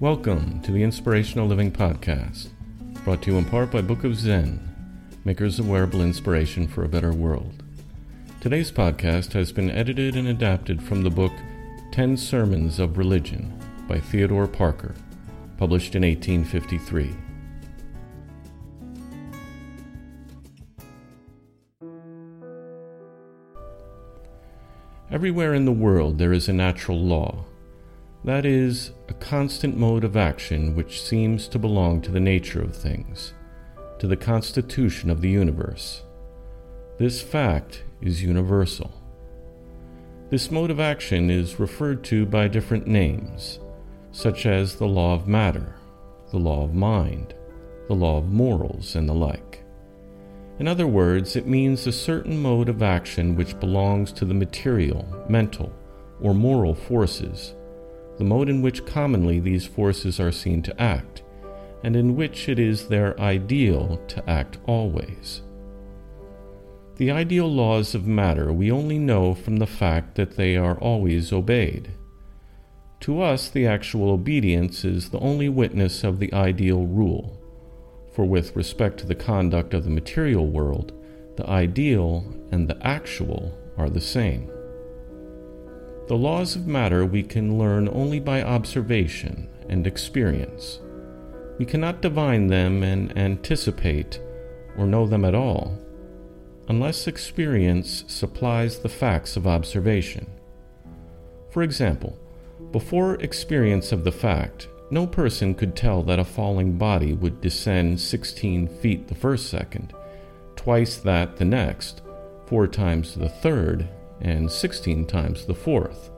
Welcome to the Inspirational Living Podcast, brought to you in part by Book of Zen, makers of wearable inspiration for a better world. Today's podcast has been edited and adapted from the book Ten Sermons of Religion by Theodore Parker, published in 1853. Everywhere in the world there is a natural law that is, a constant mode of action which seems to belong to the nature of things, to the constitution of the universe. This fact is universal. This mode of action is referred to by different names, such as the law of matter, the law of mind, the law of morals, and the like. In other words, it means a certain mode of action which belongs to the material, mental, or moral forces the mode in which commonly these forces are seen to act, and in which it is their ideal to act always. The ideal laws of matter we only know from the fact that they are always obeyed. To us, the actual obedience is the only witness of the ideal rule, for with respect to the conduct of the material world, the ideal and the actual are the same. The laws of matter we can learn only by observation and experience. We cannot divine them and anticipate or know them at all unless experience supplies the facts of observation. For example, before experience of the fact, no person could tell that a falling body would descend 16 feet the first second, twice that the next, four times the third, and 16 times the fourth.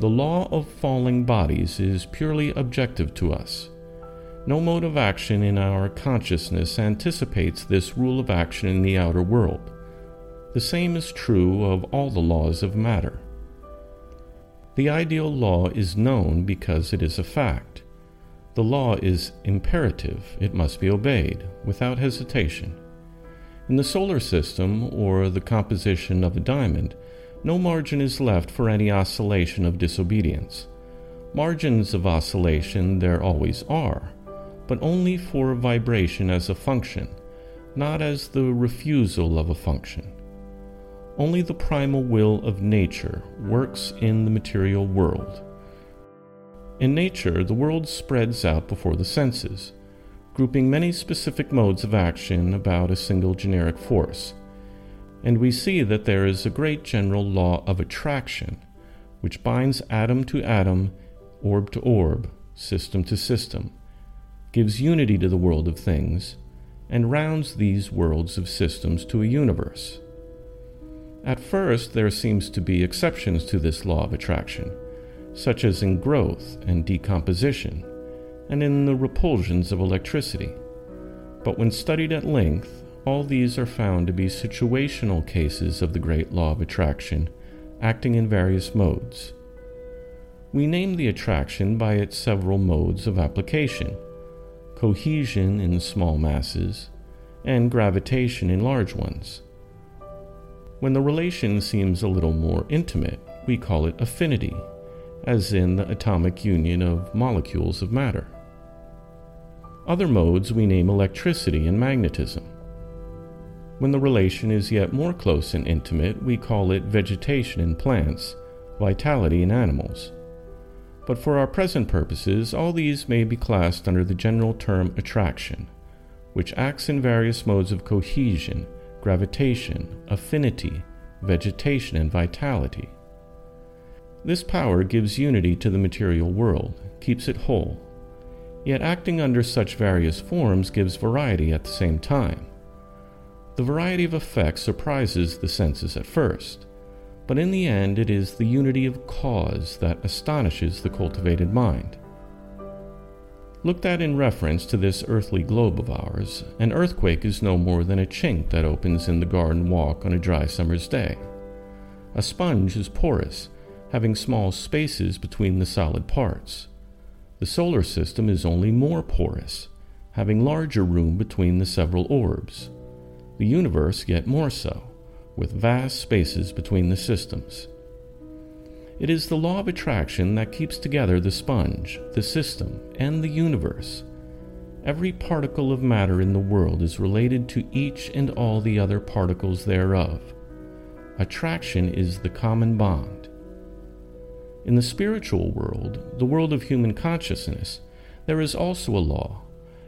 The law of falling bodies is purely objective to us. No mode of action in our consciousness anticipates this rule of action in the outer world. The same is true of all the laws of matter. The ideal law is known because it is a fact. The law is imperative, it must be obeyed without hesitation. In the solar system, or the composition of a diamond, no margin is left for any oscillation of disobedience. Margins of oscillation there always are, but only for vibration as a function, not as the refusal of a function. Only the primal will of nature works in the material world. In nature, the world spreads out before the senses grouping many specific modes of action about a single generic force. And we see that there is a great general law of attraction, which binds atom to atom, orb to orb, system to system, gives unity to the world of things, and rounds these worlds of systems to a universe. At first, there seems to be exceptions to this law of attraction, such as in growth and decomposition, and in the repulsions of electricity. But when studied at length, all these are found to be situational cases of the great law of attraction, acting in various modes. We name the attraction by its several modes of application cohesion in small masses, and gravitation in large ones. When the relation seems a little more intimate, we call it affinity, as in the atomic union of molecules of matter. Other modes we name electricity and magnetism. When the relation is yet more close and intimate, we call it vegetation in plants, vitality in animals. But for our present purposes, all these may be classed under the general term attraction, which acts in various modes of cohesion, gravitation, affinity, vegetation, and vitality. This power gives unity to the material world, keeps it whole. Yet acting under such various forms gives variety at the same time. The variety of effects surprises the senses at first, but in the end it is the unity of cause that astonishes the cultivated mind. Looked at in reference to this earthly globe of ours, an earthquake is no more than a chink that opens in the garden walk on a dry summer's day. A sponge is porous, having small spaces between the solid parts. The solar system is only more porous, having larger room between the several orbs. The universe yet more so, with vast spaces between the systems. It is the law of attraction that keeps together the sponge, the system, and the universe. Every particle of matter in the world is related to each and all the other particles thereof. Attraction is the common bond. In the spiritual world, the world of human consciousness, there is also a law,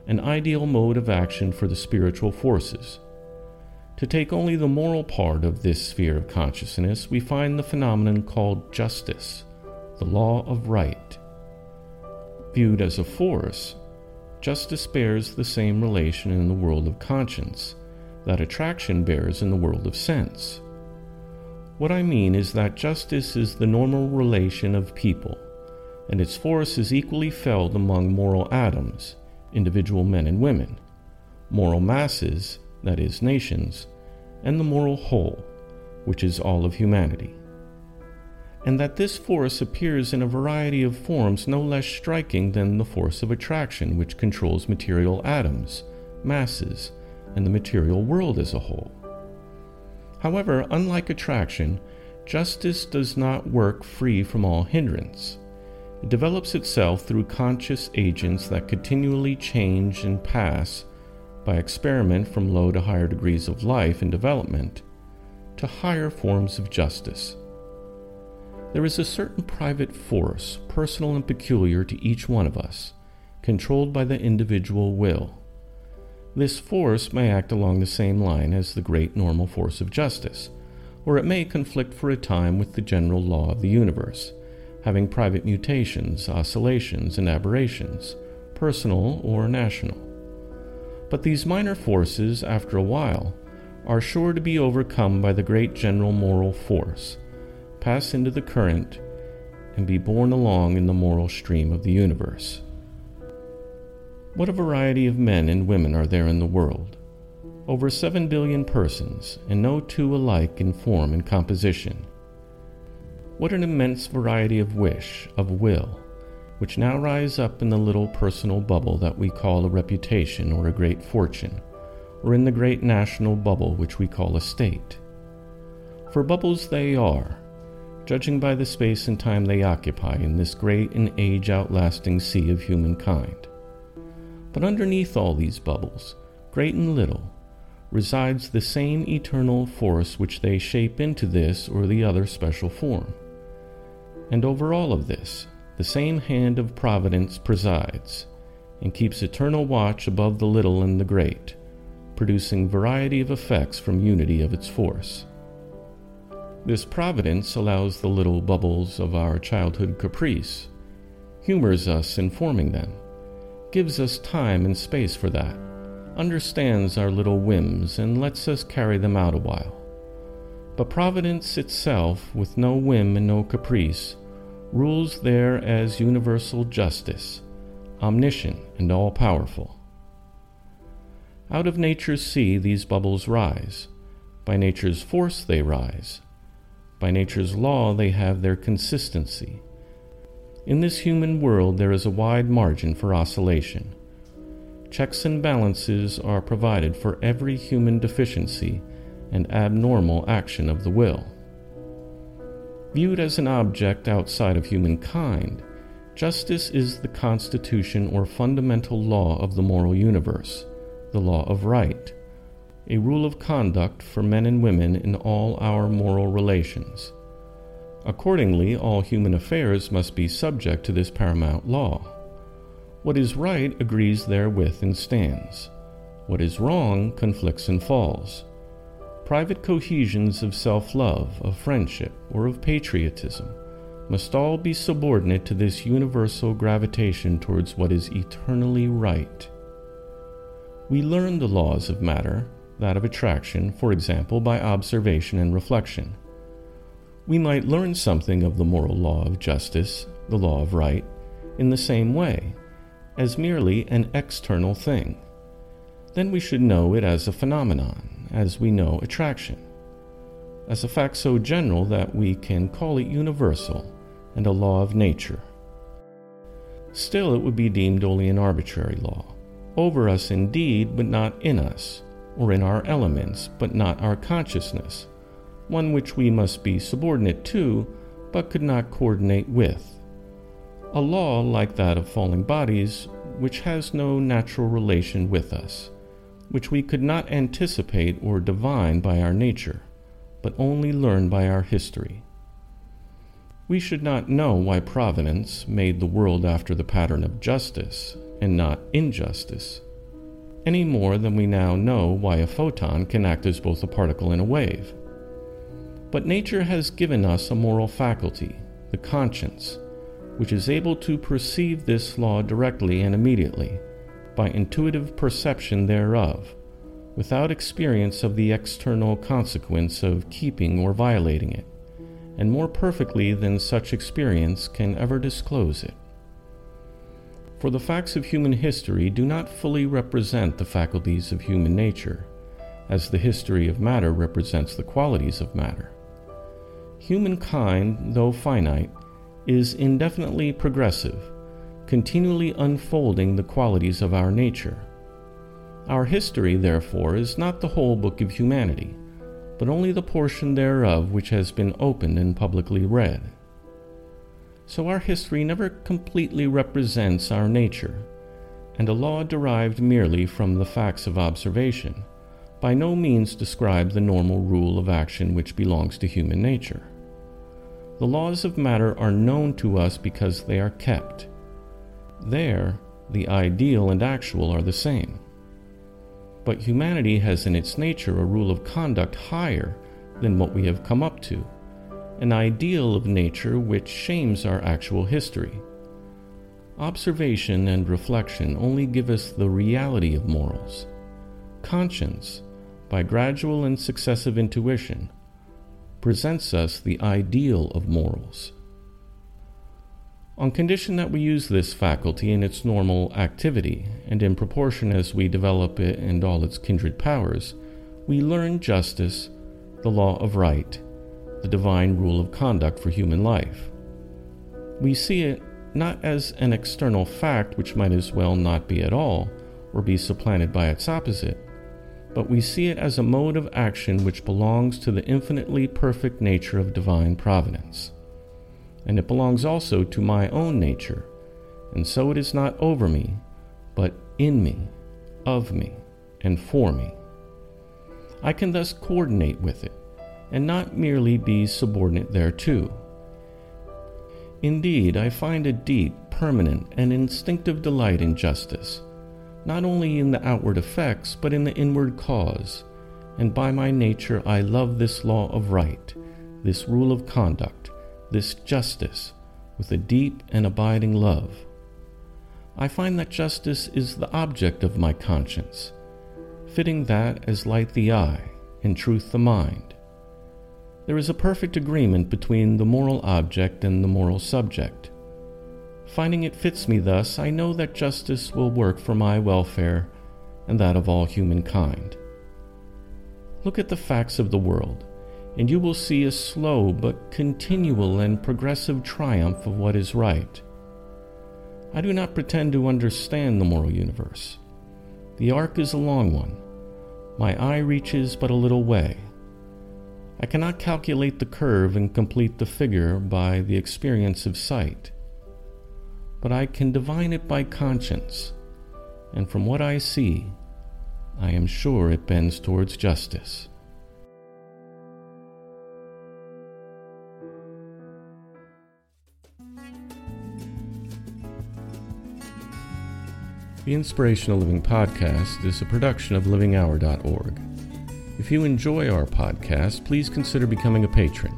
an ideal mode of action for the spiritual forces. To take only the moral part of this sphere of consciousness, we find the phenomenon called justice, the law of right. Viewed as a force, justice bears the same relation in the world of conscience that attraction bears in the world of sense. What I mean is that justice is the normal relation of people, and its force is equally felt among moral atoms, individual men and women, moral masses, that is, nations, and the moral whole, which is all of humanity. And that this force appears in a variety of forms no less striking than the force of attraction, which controls material atoms, masses, and the material world as a whole. However, unlike attraction, justice does not work free from all hindrance. It develops itself through conscious agents that continually change and pass by experiment from low to higher degrees of life and development to higher forms of justice. There is a certain private force, personal and peculiar to each one of us, controlled by the individual will. This force may act along the same line as the great normal force of justice, or it may conflict for a time with the general law of the universe, having private mutations, oscillations, and aberrations, personal or national. But these minor forces, after a while, are sure to be overcome by the great general moral force, pass into the current, and be borne along in the moral stream of the universe. What a variety of men and women are there in the world! Over seven billion persons, and no two alike in form and composition. What an immense variety of wish, of will, which now rise up in the little personal bubble that we call a reputation or a great fortune, or in the great national bubble which we call a state. For bubbles they are, judging by the space and time they occupy in this great and age outlasting sea of humankind. But underneath all these bubbles, great and little, resides the same eternal force which they shape into this or the other special form. And over all of this, the same hand of providence presides, and keeps eternal watch above the little and the great, producing variety of effects from unity of its force. This providence allows the little bubbles of our childhood caprice, humors us in forming them, gives us time and space for that, understands our little whims, and lets us carry them out a while. But Providence itself, with no whim and no caprice, rules there as universal justice, omniscient and all powerful. Out of nature's sea these bubbles rise. By nature's force they rise. By nature's law they have their consistency. In this human world, there is a wide margin for oscillation. Checks and balances are provided for every human deficiency and abnormal action of the will. Viewed as an object outside of humankind, justice is the constitution or fundamental law of the moral universe, the law of right, a rule of conduct for men and women in all our moral relations. Accordingly, all human affairs must be subject to this paramount law. What is right agrees therewith and stands. What is wrong conflicts and falls. Private cohesions of self love, of friendship, or of patriotism must all be subordinate to this universal gravitation towards what is eternally right. We learn the laws of matter, that of attraction, for example, by observation and reflection. We might learn something of the moral law of justice, the law of right, in the same way, as merely an external thing. Then we should know it as a phenomenon, as we know attraction, as a fact so general that we can call it universal and a law of nature. Still, it would be deemed only an arbitrary law, over us indeed, but not in us, or in our elements, but not our consciousness, one which we must be subordinate to, but could not coordinate with. A law like that of falling bodies, which has no natural relation with us which we could not anticipate or divine by our nature, but only learn by our history. We should not know why Providence made the world after the pattern of justice and not injustice, any more than we now know why a photon can act as both a particle and a wave. But nature has given us a moral faculty, the conscience, which is able to perceive this law directly and immediately by intuitive perception thereof, without experience of the external consequence of keeping or violating it, and more perfectly than such experience can ever disclose it. For the facts of human history do not fully represent the faculties of human nature, as the history of matter represents the qualities of matter. Humankind, though finite, is indefinitely progressive continually unfolding the qualities of our nature. Our history, therefore, is not the whole book of humanity, but only the portion thereof which has been opened and publicly read. So our history never completely represents our nature, and a law derived merely from the facts of observation by no means describes the normal rule of action which belongs to human nature. The laws of matter are known to us because they are kept there, the ideal and actual are the same. But humanity has in its nature a rule of conduct higher than what we have come up to, an ideal of nature which shames our actual history. Observation and reflection only give us the reality of morals. Conscience, by gradual and successive intuition, presents us the ideal of morals. On condition that we use this faculty in its normal activity, and in proportion as we develop it and all its kindred powers, we learn justice, the law of right, the divine rule of conduct for human life. We see it not as an external fact which might as well not be at all, or be supplanted by its opposite, but we see it as a mode of action which belongs to the infinitely perfect nature of divine providence and it belongs also to my own nature, and so it is not over me, but in me, of me, and for me. I can thus coordinate with it, and not merely be subordinate thereto. Indeed, I find a deep, permanent, and instinctive delight in justice, not only in the outward effects, but in the inward cause, and by my nature I love this law of right, this rule of conduct this justice with a deep and abiding love. I find that justice is the object of my conscience, fitting that as light the eye and truth the mind. There is a perfect agreement between the moral object and the moral subject. Finding it fits me thus, I know that justice will work for my welfare and that of all humankind. Look at the facts of the world and you will see a slow but continual and progressive triumph of what is right, I do not pretend to understand the moral universe. The arc is a long one. My eye reaches but a little way. I cannot calculate the curve and complete the figure by the experience of sight. But I can divine it by conscience, and from what I see, I am sure it bends towards justice. The Inspirational Living Podcast is a production of livinghour.org. If you enjoy our podcast, please consider becoming a patron.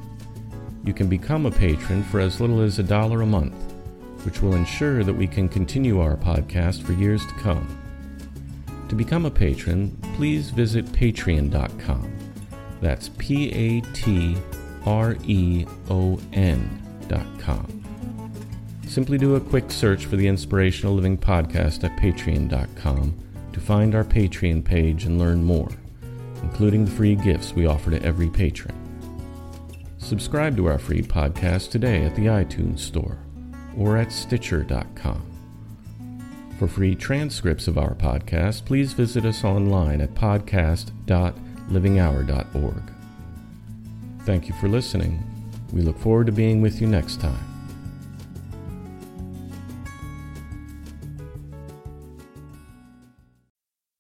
You can become a patron for as little as a dollar a month, which will ensure that we can continue our podcast for years to come. To become a patron, please visit patreon.com. That's P A T R E O N.com. Simply do a quick search for the Inspirational Living Podcast at patreon.com to find our Patreon page and learn more, including the free gifts we offer to every patron. Subscribe to our free podcast today at the iTunes Store or at Stitcher.com. For free transcripts of our podcast, please visit us online at podcast.livinghour.org. Thank you for listening. We look forward to being with you next time.